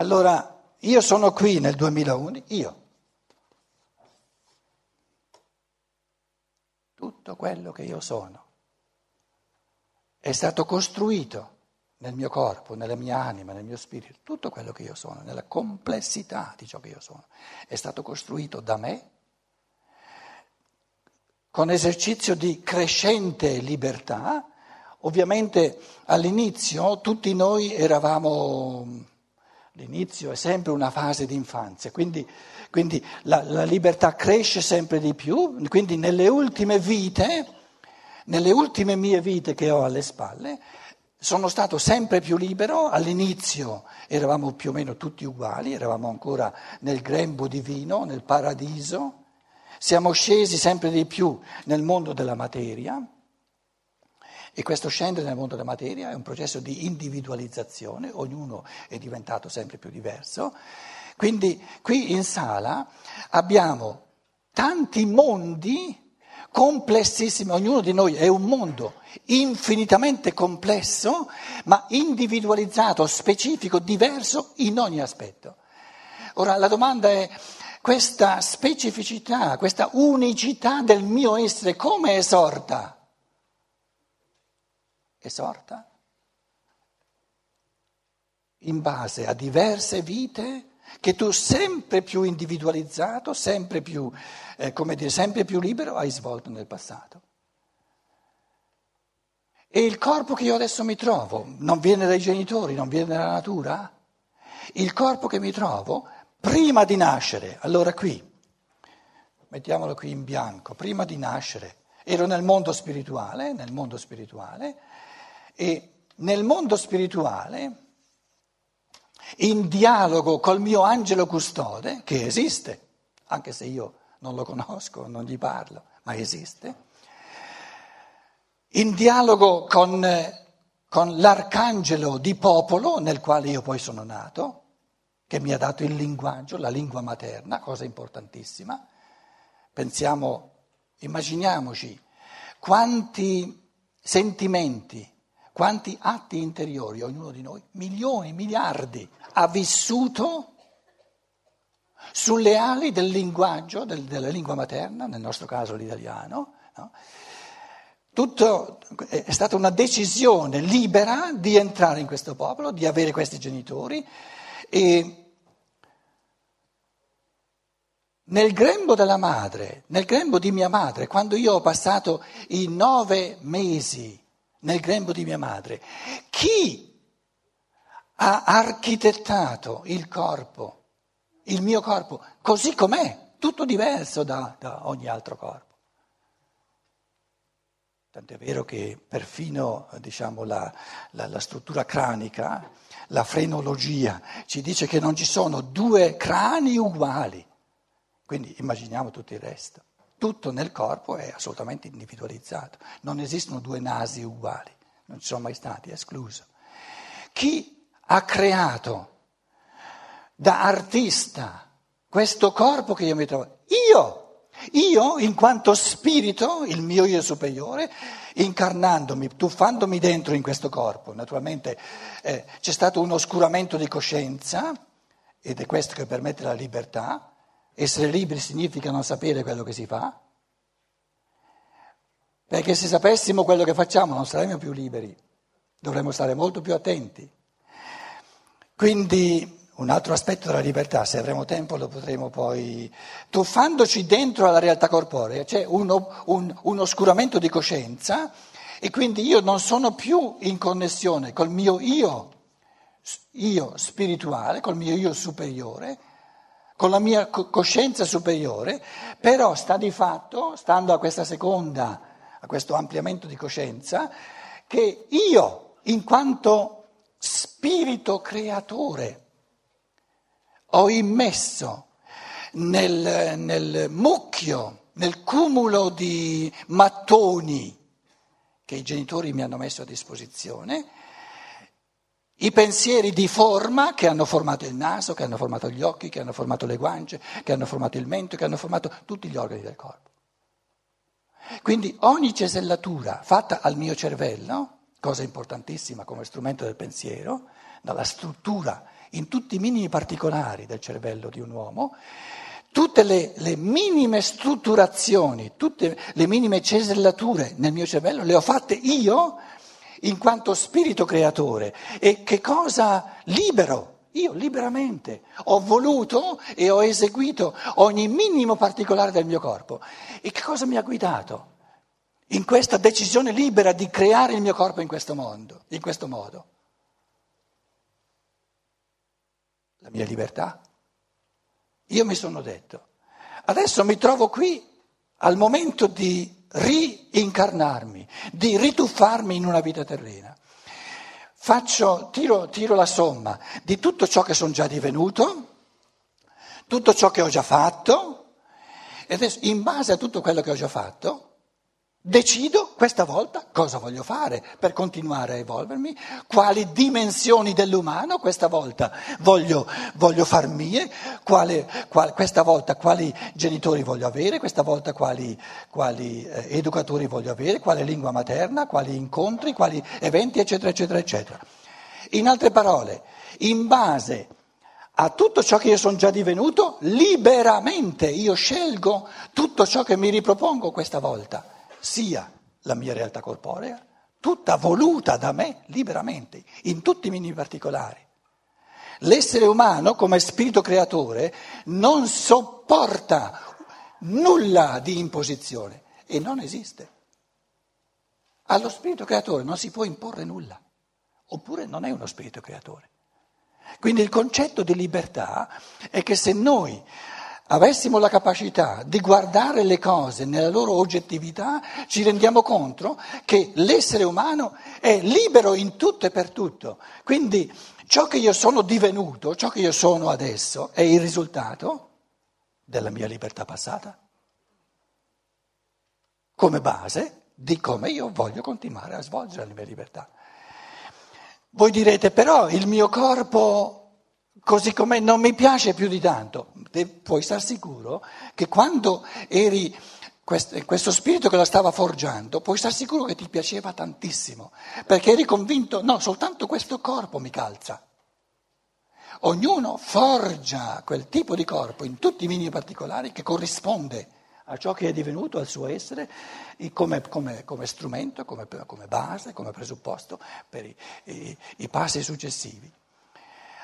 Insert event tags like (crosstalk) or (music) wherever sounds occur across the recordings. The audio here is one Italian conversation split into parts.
Allora, io sono qui nel 2001, io. Tutto quello che io sono è stato costruito nel mio corpo, nella mia anima, nel mio spirito, tutto quello che io sono, nella complessità di ciò che io sono, è stato costruito da me con esercizio di crescente libertà. Ovviamente all'inizio tutti noi eravamo, l'inizio è sempre una fase di infanzia, quindi, quindi la, la libertà cresce sempre di più, quindi nelle ultime vite, nelle ultime mie vite che ho alle spalle, sono stato sempre più libero, all'inizio eravamo più o meno tutti uguali, eravamo ancora nel grembo divino, nel paradiso, siamo scesi sempre di più nel mondo della materia e questo scendere nel mondo della materia è un processo di individualizzazione, ognuno è diventato sempre più diverso. Quindi qui in sala abbiamo tanti mondi complessissimi, ognuno di noi è un mondo infinitamente complesso, ma individualizzato, specifico, diverso in ogni aspetto. Ora la domanda è, questa specificità, questa unicità del mio essere, come è sorta? È sorta in base a diverse vite che tu sempre più individualizzato, sempre più, eh, dire, sempre più libero hai svolto nel passato. E il corpo che io adesso mi trovo non viene dai genitori, non viene dalla natura? Il corpo che mi trovo prima di nascere, allora qui, mettiamolo qui in bianco, prima di nascere, ero nel mondo spirituale, nel mondo spirituale, e nel mondo spirituale in dialogo col mio angelo custode, che esiste, anche se io non lo conosco, non gli parlo, ma esiste, in dialogo con, con l'arcangelo di popolo nel quale io poi sono nato, che mi ha dato il linguaggio, la lingua materna, cosa importantissima. Pensiamo, immaginiamoci quanti sentimenti, quanti atti interiori ognuno di noi, milioni, miliardi, ha vissuto sulle ali del linguaggio, del, della lingua materna, nel nostro caso l'italiano. No? Tutto è stata una decisione libera di entrare in questo popolo, di avere questi genitori e nel grembo della madre, nel grembo di mia madre, quando io ho passato i nove mesi nel grembo di mia madre. Chi ha architettato il corpo, il mio corpo, così com'è, tutto diverso da, da ogni altro corpo? Tant'è vero che perfino diciamo, la, la, la struttura cranica, la frenologia, ci dice che non ci sono due crani uguali. Quindi immaginiamo tutto il resto tutto nel corpo è assolutamente individualizzato, non esistono due nasi uguali, non ci sono mai stati, è escluso. Chi ha creato da artista questo corpo che io mi trovo? Io, io in quanto spirito, il mio io superiore, incarnandomi, tuffandomi dentro in questo corpo. Naturalmente eh, c'è stato un oscuramento di coscienza ed è questo che permette la libertà essere liberi significa non sapere quello che si fa, perché se sapessimo quello che facciamo non saremmo più liberi, dovremmo stare molto più attenti. Quindi un altro aspetto della libertà, se avremo tempo lo potremo poi... Tuffandoci dentro alla realtà corporea c'è un, un, un oscuramento di coscienza e quindi io non sono più in connessione col mio io, io spirituale, col mio io superiore, con la mia coscienza superiore, però sta di fatto, stando a questa seconda, a questo ampliamento di coscienza, che io, in quanto spirito creatore, ho immesso nel, nel mucchio, nel cumulo di mattoni che i genitori mi hanno messo a disposizione, i pensieri di forma che hanno formato il naso, che hanno formato gli occhi, che hanno formato le guance, che hanno formato il mento, che hanno formato tutti gli organi del corpo. Quindi ogni cesellatura fatta al mio cervello, cosa importantissima come strumento del pensiero, dalla struttura, in tutti i minimi particolari del cervello di un uomo, tutte le, le, minime strutturazioni, tutte le minime cesellature nel mio cervello le ho fatte io in quanto spirito creatore. E che cosa libero? Io liberamente ho voluto e ho eseguito ogni minimo particolare del mio corpo. E che cosa mi ha guidato? In questa decisione libera di creare il mio corpo in questo mondo, in questo modo. La mia libertà. Io mi sono detto, adesso mi trovo qui al momento di rincarnarmi, di rituffarmi in una vita terrena. Faccio, tiro, tiro la somma di tutto ciò che sono già divenuto, tutto ciò che ho già fatto, e adesso in base a tutto quello che ho già fatto, Decido questa volta cosa voglio fare per continuare a evolvermi, quali dimensioni dell'umano questa volta voglio, voglio far mie, quale, qual, questa volta quali genitori voglio avere, questa volta quali, quali eh, educatori voglio avere, quale lingua materna, quali incontri, quali eventi, eccetera, eccetera, eccetera. In altre parole, in base a tutto ciò che io sono già divenuto, liberamente io scelgo tutto ciò che mi ripropongo questa volta sia la mia realtà corporea, tutta voluta da me liberamente, in tutti i minimi particolari. L'essere umano, come spirito creatore, non sopporta nulla di imposizione e non esiste. Allo spirito creatore non si può imporre nulla, oppure non è uno spirito creatore. Quindi il concetto di libertà è che se noi avessimo la capacità di guardare le cose nella loro oggettività, ci rendiamo conto che l'essere umano è libero in tutto e per tutto. Quindi ciò che io sono divenuto, ciò che io sono adesso, è il risultato della mia libertà passata, come base di come io voglio continuare a svolgere la mia libertà. Voi direte però il mio corpo così com'è non mi piace più di tanto. Puoi star sicuro che quando eri questo spirito che la stava forgiando, puoi star sicuro che ti piaceva tantissimo, perché eri convinto, no, soltanto questo corpo mi calza. Ognuno forgia quel tipo di corpo in tutti i minimi particolari che corrisponde a ciò che è divenuto, al suo essere, come, come, come strumento, come, come, base, come presupposto per i, i, i passi successivi.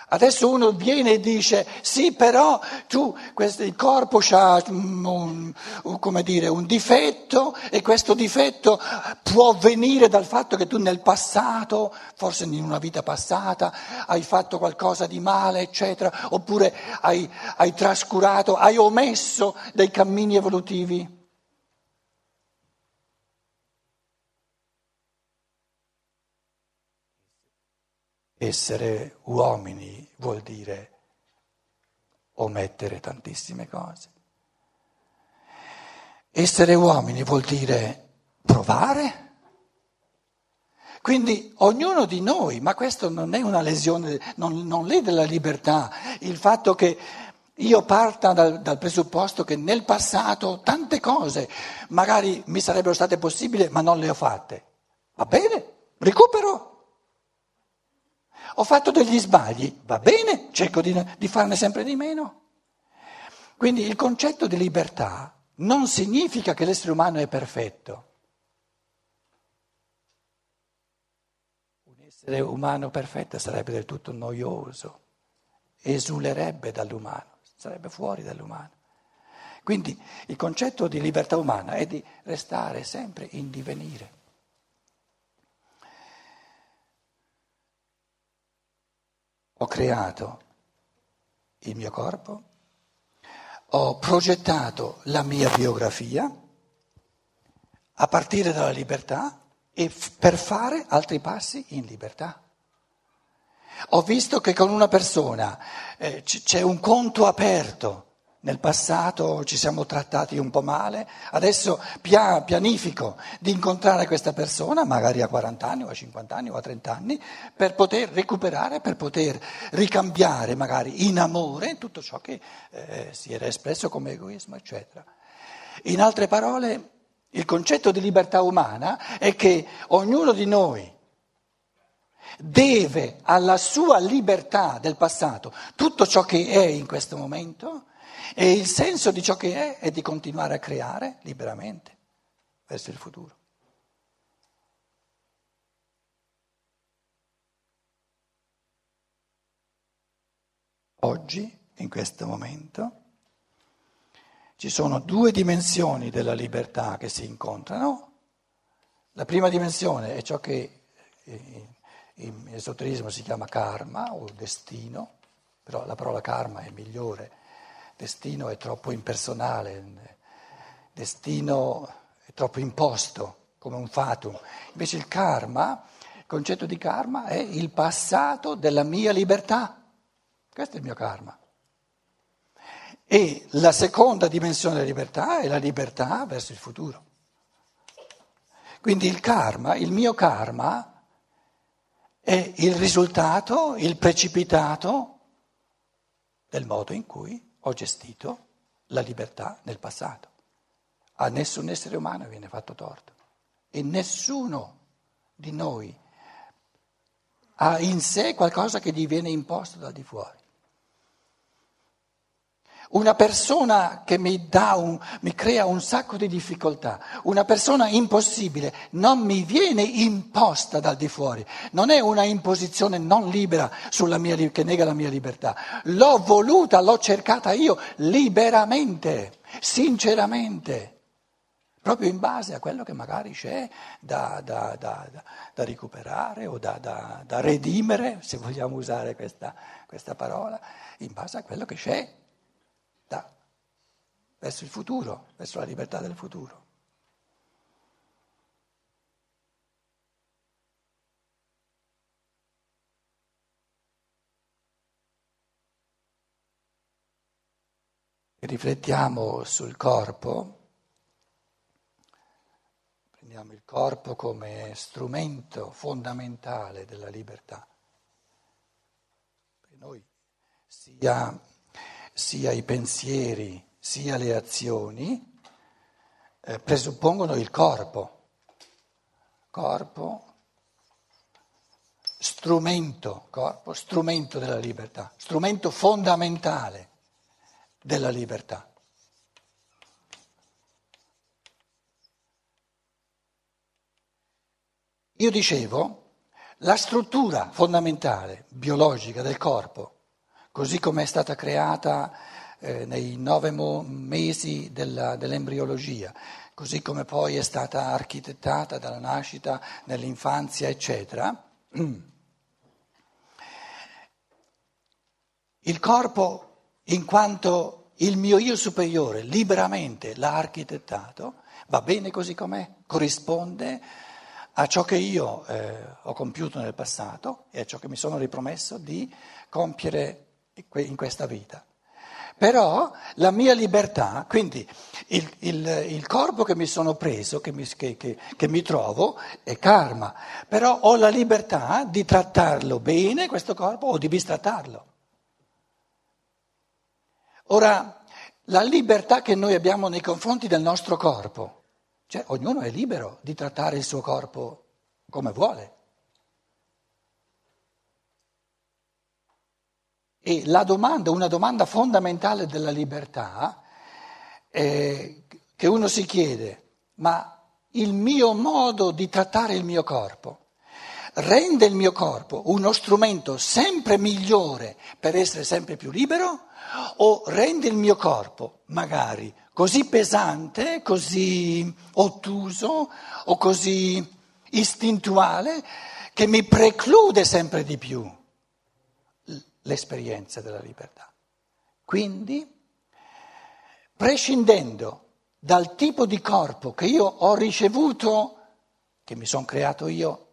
Adesso uno viene e dice, sì però tu, questo, il corpo ha un, un, dire, un, difetto e questo difetto può venire dal fatto che tu nel passato, forse in una vita passata, hai fatto qualcosa di male, eccetera, oppure hai, hai trascurato, hai omesso dei cammini evolutivi. Essere uomini vuol dire omettere tantissime cose. Essere uomini vuol dire provare. Quindi ognuno di noi, ma questo non è una lesione, non, non lede la libertà, il fatto che io parta dal, dal, presupposto che nel passato tante cose magari mi sarebbero state possibili ma non le ho fatte. Va bene, recupero. Ho fatto degli sbagli, va bene, cerco di, di farne sempre di meno. Quindi il concetto di libertà non significa che l'essere umano è perfetto. Un essere umano perfetto sarebbe del tutto noioso, esulerebbe dall'umano, sarebbe fuori dall'umano. Quindi il concetto di libertà umana è di restare sempre in divenire. Ho creato il mio corpo, ho progettato la mia biografia a partire dalla libertà e per fare altri passi in libertà. Ho visto che con una persona eh, c'è un conto aperto nel passato ci siamo trattati un po' male, adesso pianifico di incontrare questa persona, magari a 40 anni o a 50 anni o a 30 anni, per poter recuperare, per poter ricambiare magari in amore tutto ciò che eh, si era espresso come egoismo, eccetera. In altre parole, il concetto di libertà umana è che ognuno di noi deve alla sua libertà del passato tutto ciò che è in questo momento e il senso di ciò che è è di continuare a creare liberamente verso il futuro. Oggi, in questo momento, ci sono due dimensioni della libertà che si incontrano. La prima dimensione è ciò che in esoterismo si chiama karma o destino, però la parola karma è migliore, destino è troppo impersonale, destino è troppo imposto come un fatum. Invece il karma, il concetto di karma è il passato della mia libertà. Questo è il mio karma. E la seconda dimensione della libertà è la libertà verso il futuro. Quindi il karma, il mio karma, è il risultato, il precipitato del modo in cui ho gestito la libertà nel passato. A nessun essere umano viene fatto torto e nessuno di noi ha in sé qualcosa che gli viene imposto da di fuori. Una persona che mi, un, mi, crea un sacco di difficoltà, una persona impossibile, non mi viene imposta dal di fuori, non è una imposizione non libera mia, che nega la mia libertà. L'ho voluta, l'ho cercata io liberamente, sinceramente, proprio in base a quello che magari c'è da, da, da, da recuperare o da, redimere, se vogliamo usare questa, questa parola, in base a quello che c'è verso il futuro, verso la libertà del futuro. Riflettiamo sul corpo, prendiamo il corpo come strumento fondamentale della libertà. Per noi sia, sia i pensieri, sia le azioni eh, presuppongono il corpo. Corpo, strumento, corpo, strumento della libertà, strumento fondamentale della libertà. Io dicevo, la struttura fondamentale biologica del corpo, così come è stata creata eh, nei nove mo- mesi della, dell'embriologia, così come poi è stata architettata dalla nascita, nell'infanzia, eccetera. (clears throat) Il corpo, in quanto il mio io superiore liberamente l'ha architettato, va bene così com'è, corrisponde a ciò che io eh, ho compiuto nel passato e a ciò che mi sono ripromesso di compiere in questa vita. Però la mia libertà, quindi il, il, il corpo che mi sono preso, che mi, che, che, che mi trovo, è karma, però ho la libertà di trattarlo bene questo corpo o di bistrattarlo. Ora, la libertà che noi abbiamo nei confronti del nostro corpo, cioè ognuno è libero di trattare il suo corpo come vuole. E la domanda, una domanda fondamentale della libertà, è che uno si chiede, ma il mio modo di trattare il mio corpo rende il mio corpo uno strumento sempre migliore per essere sempre più libero? O rende il mio corpo magari così pesante, così ottuso o così istintuale che mi preclude sempre di più l'esperienza della libertà. Quindi, prescindendo dal tipo di corpo che io ho ricevuto, che mi sono creato io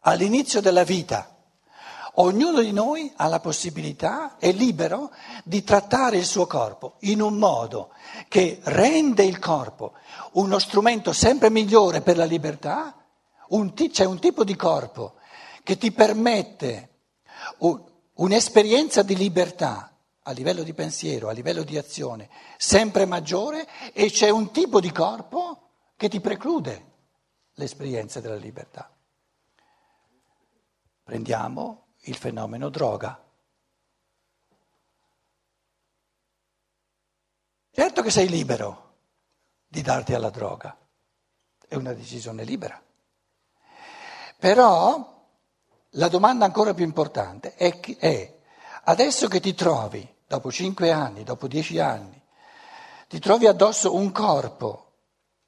all'inizio della vita, ognuno di noi ha la possibilità, è libero di trattare il suo corpo in un modo che rende il corpo uno strumento sempre migliore per la libertà. Un t- c'è un tipo di corpo che ti permette un'esperienza di libertà a livello di pensiero, a livello di azione, sempre maggiore e c'è un tipo di corpo che ti preclude l'esperienza della libertà. Prendiamo il fenomeno droga. Certo che sei libero di darti alla droga, è una decisione libera. Però la domanda ancora più importante è, è. Adesso che ti trovi, dopo cinque anni, dopo dieci anni, ti trovi addosso un corpo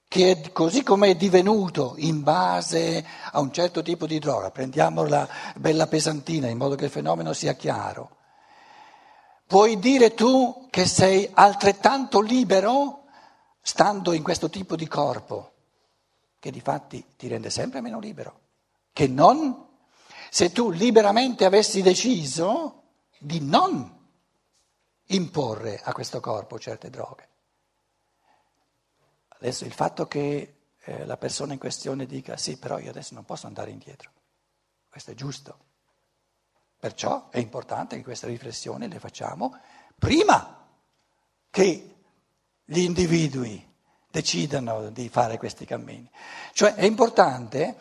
che è così come è divenuto in base a un certo tipo di droga, prendiamola bella pesantina in modo che il fenomeno sia chiaro, puoi dire tu che sei altrettanto libero stando in questo tipo di corpo, che di fatti ti rende sempre meno libero, che non se tu liberamente avessi deciso di non imporre a questo corpo certe droghe. Adesso il fatto che eh, la persona in questione dica sì, però io adesso non posso andare indietro, questo è giusto. Perciò è importante che queste riflessioni le facciamo prima che gli individui decidano di fare questi cammini. Cioè è importante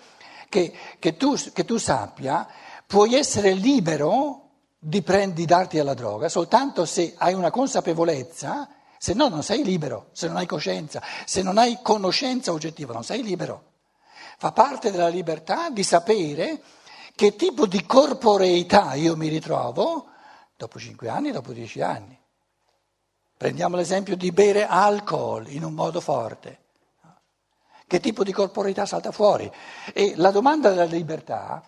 che, che, tu, che tu, sappia, puoi essere libero di, prendi, di darti alla droga soltanto se hai una consapevolezza se no non sei libero, se non hai coscienza, se non hai conoscenza oggettiva non sei libero. Fa parte della libertà di sapere che tipo di corporeità io mi ritrovo dopo cinque anni, dopo dieci anni. Prendiamo l'esempio di bere alcol in un modo forte. Che tipo di corporeità salta fuori? E la domanda della libertà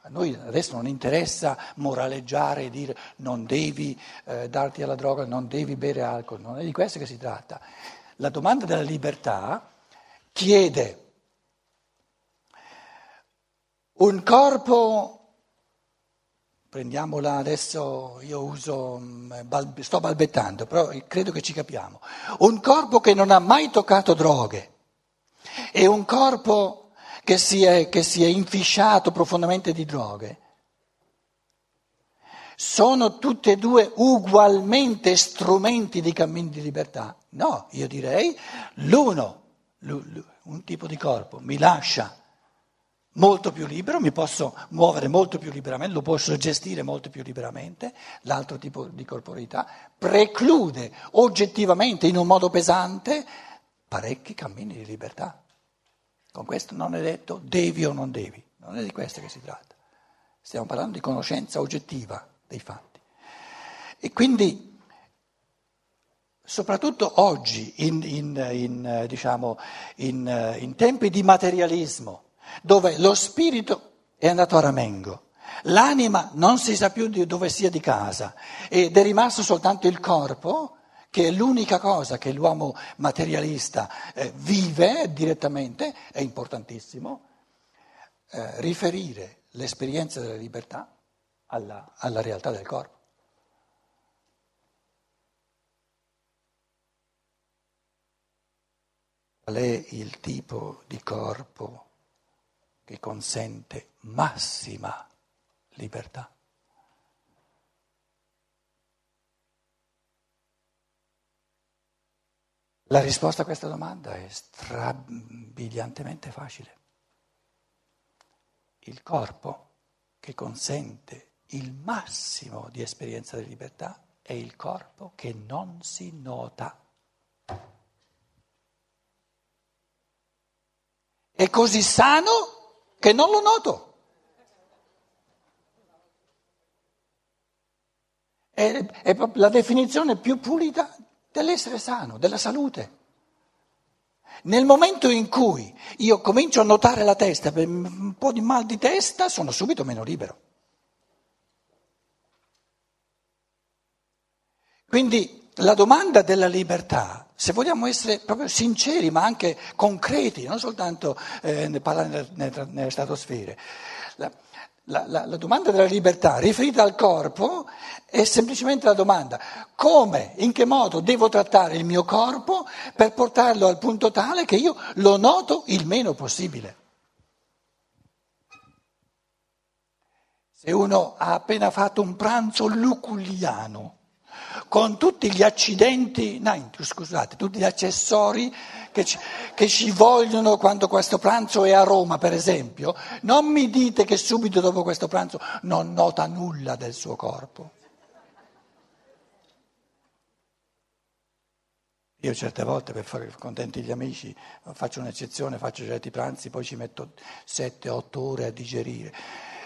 a noi adesso non interessa moraleggiare e dire non devi eh, darti alla droga, non devi bere alcol, non è di questo che si tratta. La domanda della libertà chiede un corpo, prendiamola adesso, io uso, mm, sto balbettando, però credo che ci capiamo, un corpo che non ha mai toccato droghe e un corpo che si, è, che si è infisciato profondamente di droghe, sono tutte e due ugualmente strumenti di cammini di libertà? No, io direi l'uno, un tipo di corpo, mi lascia molto più libero, mi posso muovere molto più liberamente, lo posso gestire molto più liberamente, l'altro tipo di corporeità preclude oggettivamente in un modo pesante parecchi cammini di libertà. Con questo non è detto devi o non devi, non è di questo che si tratta. Stiamo parlando di conoscenza oggettiva dei fatti. E quindi, soprattutto oggi, in, in, in, diciamo, in tempi di materialismo, dove lo spirito è andato a ramengo, l'anima non si sa più di dove sia di casa ed è rimasto soltanto il corpo, che è l'unica cosa che l'uomo materialista eh, vive direttamente, è importantissimo, eh, riferire l'esperienza della libertà alla, alla realtà del corpo. Qual è il tipo di corpo che consente massima libertà? La risposta a questa domanda è strabiliantemente facile. Il corpo che consente il massimo di esperienza di libertà è il corpo che non si nota. È così sano che non lo noto. È, è la definizione più pulita dell'essere sano, della salute. Nel momento in cui io comincio a notare la testa per un po' di mal di testa, sono subito meno libero. Quindi la domanda della libertà, se vogliamo essere proprio sinceri ma anche concreti, non soltanto eh, parlare nelle, nelle, stratosfere, la, la, la, la, domanda della libertà riferita al corpo è semplicemente la domanda come, in che modo devo trattare il mio corpo per portarlo al punto tale che io lo noto il meno possibile. Se uno ha appena fatto un pranzo luculiano, con tutti gli accidenti, no, scusate, tutti gli accessori che ci, che ci vogliono quando questo pranzo è a Roma, per esempio, non mi dite che subito dopo questo pranzo non nota nulla del suo corpo. Io certe volte per fare contenti gli amici faccio un'eccezione, faccio certi pranzi, poi ci metto 7-8 ore a digerire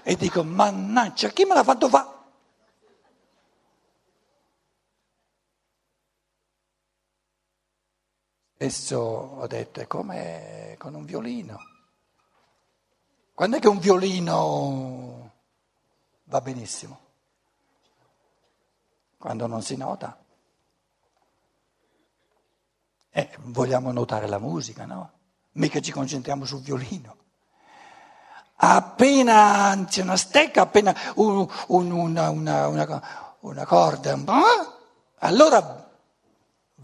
e dico mannaggia, chi me l'ha fatto fare? Spesso ho detto è come con un violino. Quando è che un violino va benissimo? Quando non si nota. Eh, vogliamo notare la musica, no? Mica ci concentriamo sul violino. Appena c'è una stecca, appena un, un, una, una, una, una, corda, allora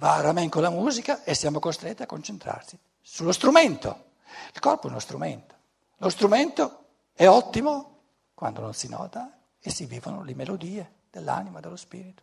va a ramen con la musica e siamo costretti a concentrarsi sullo strumento. Il corpo è uno strumento. Lo strumento è ottimo quando non si nota e si vivono le melodie dell'anima, dello spirito.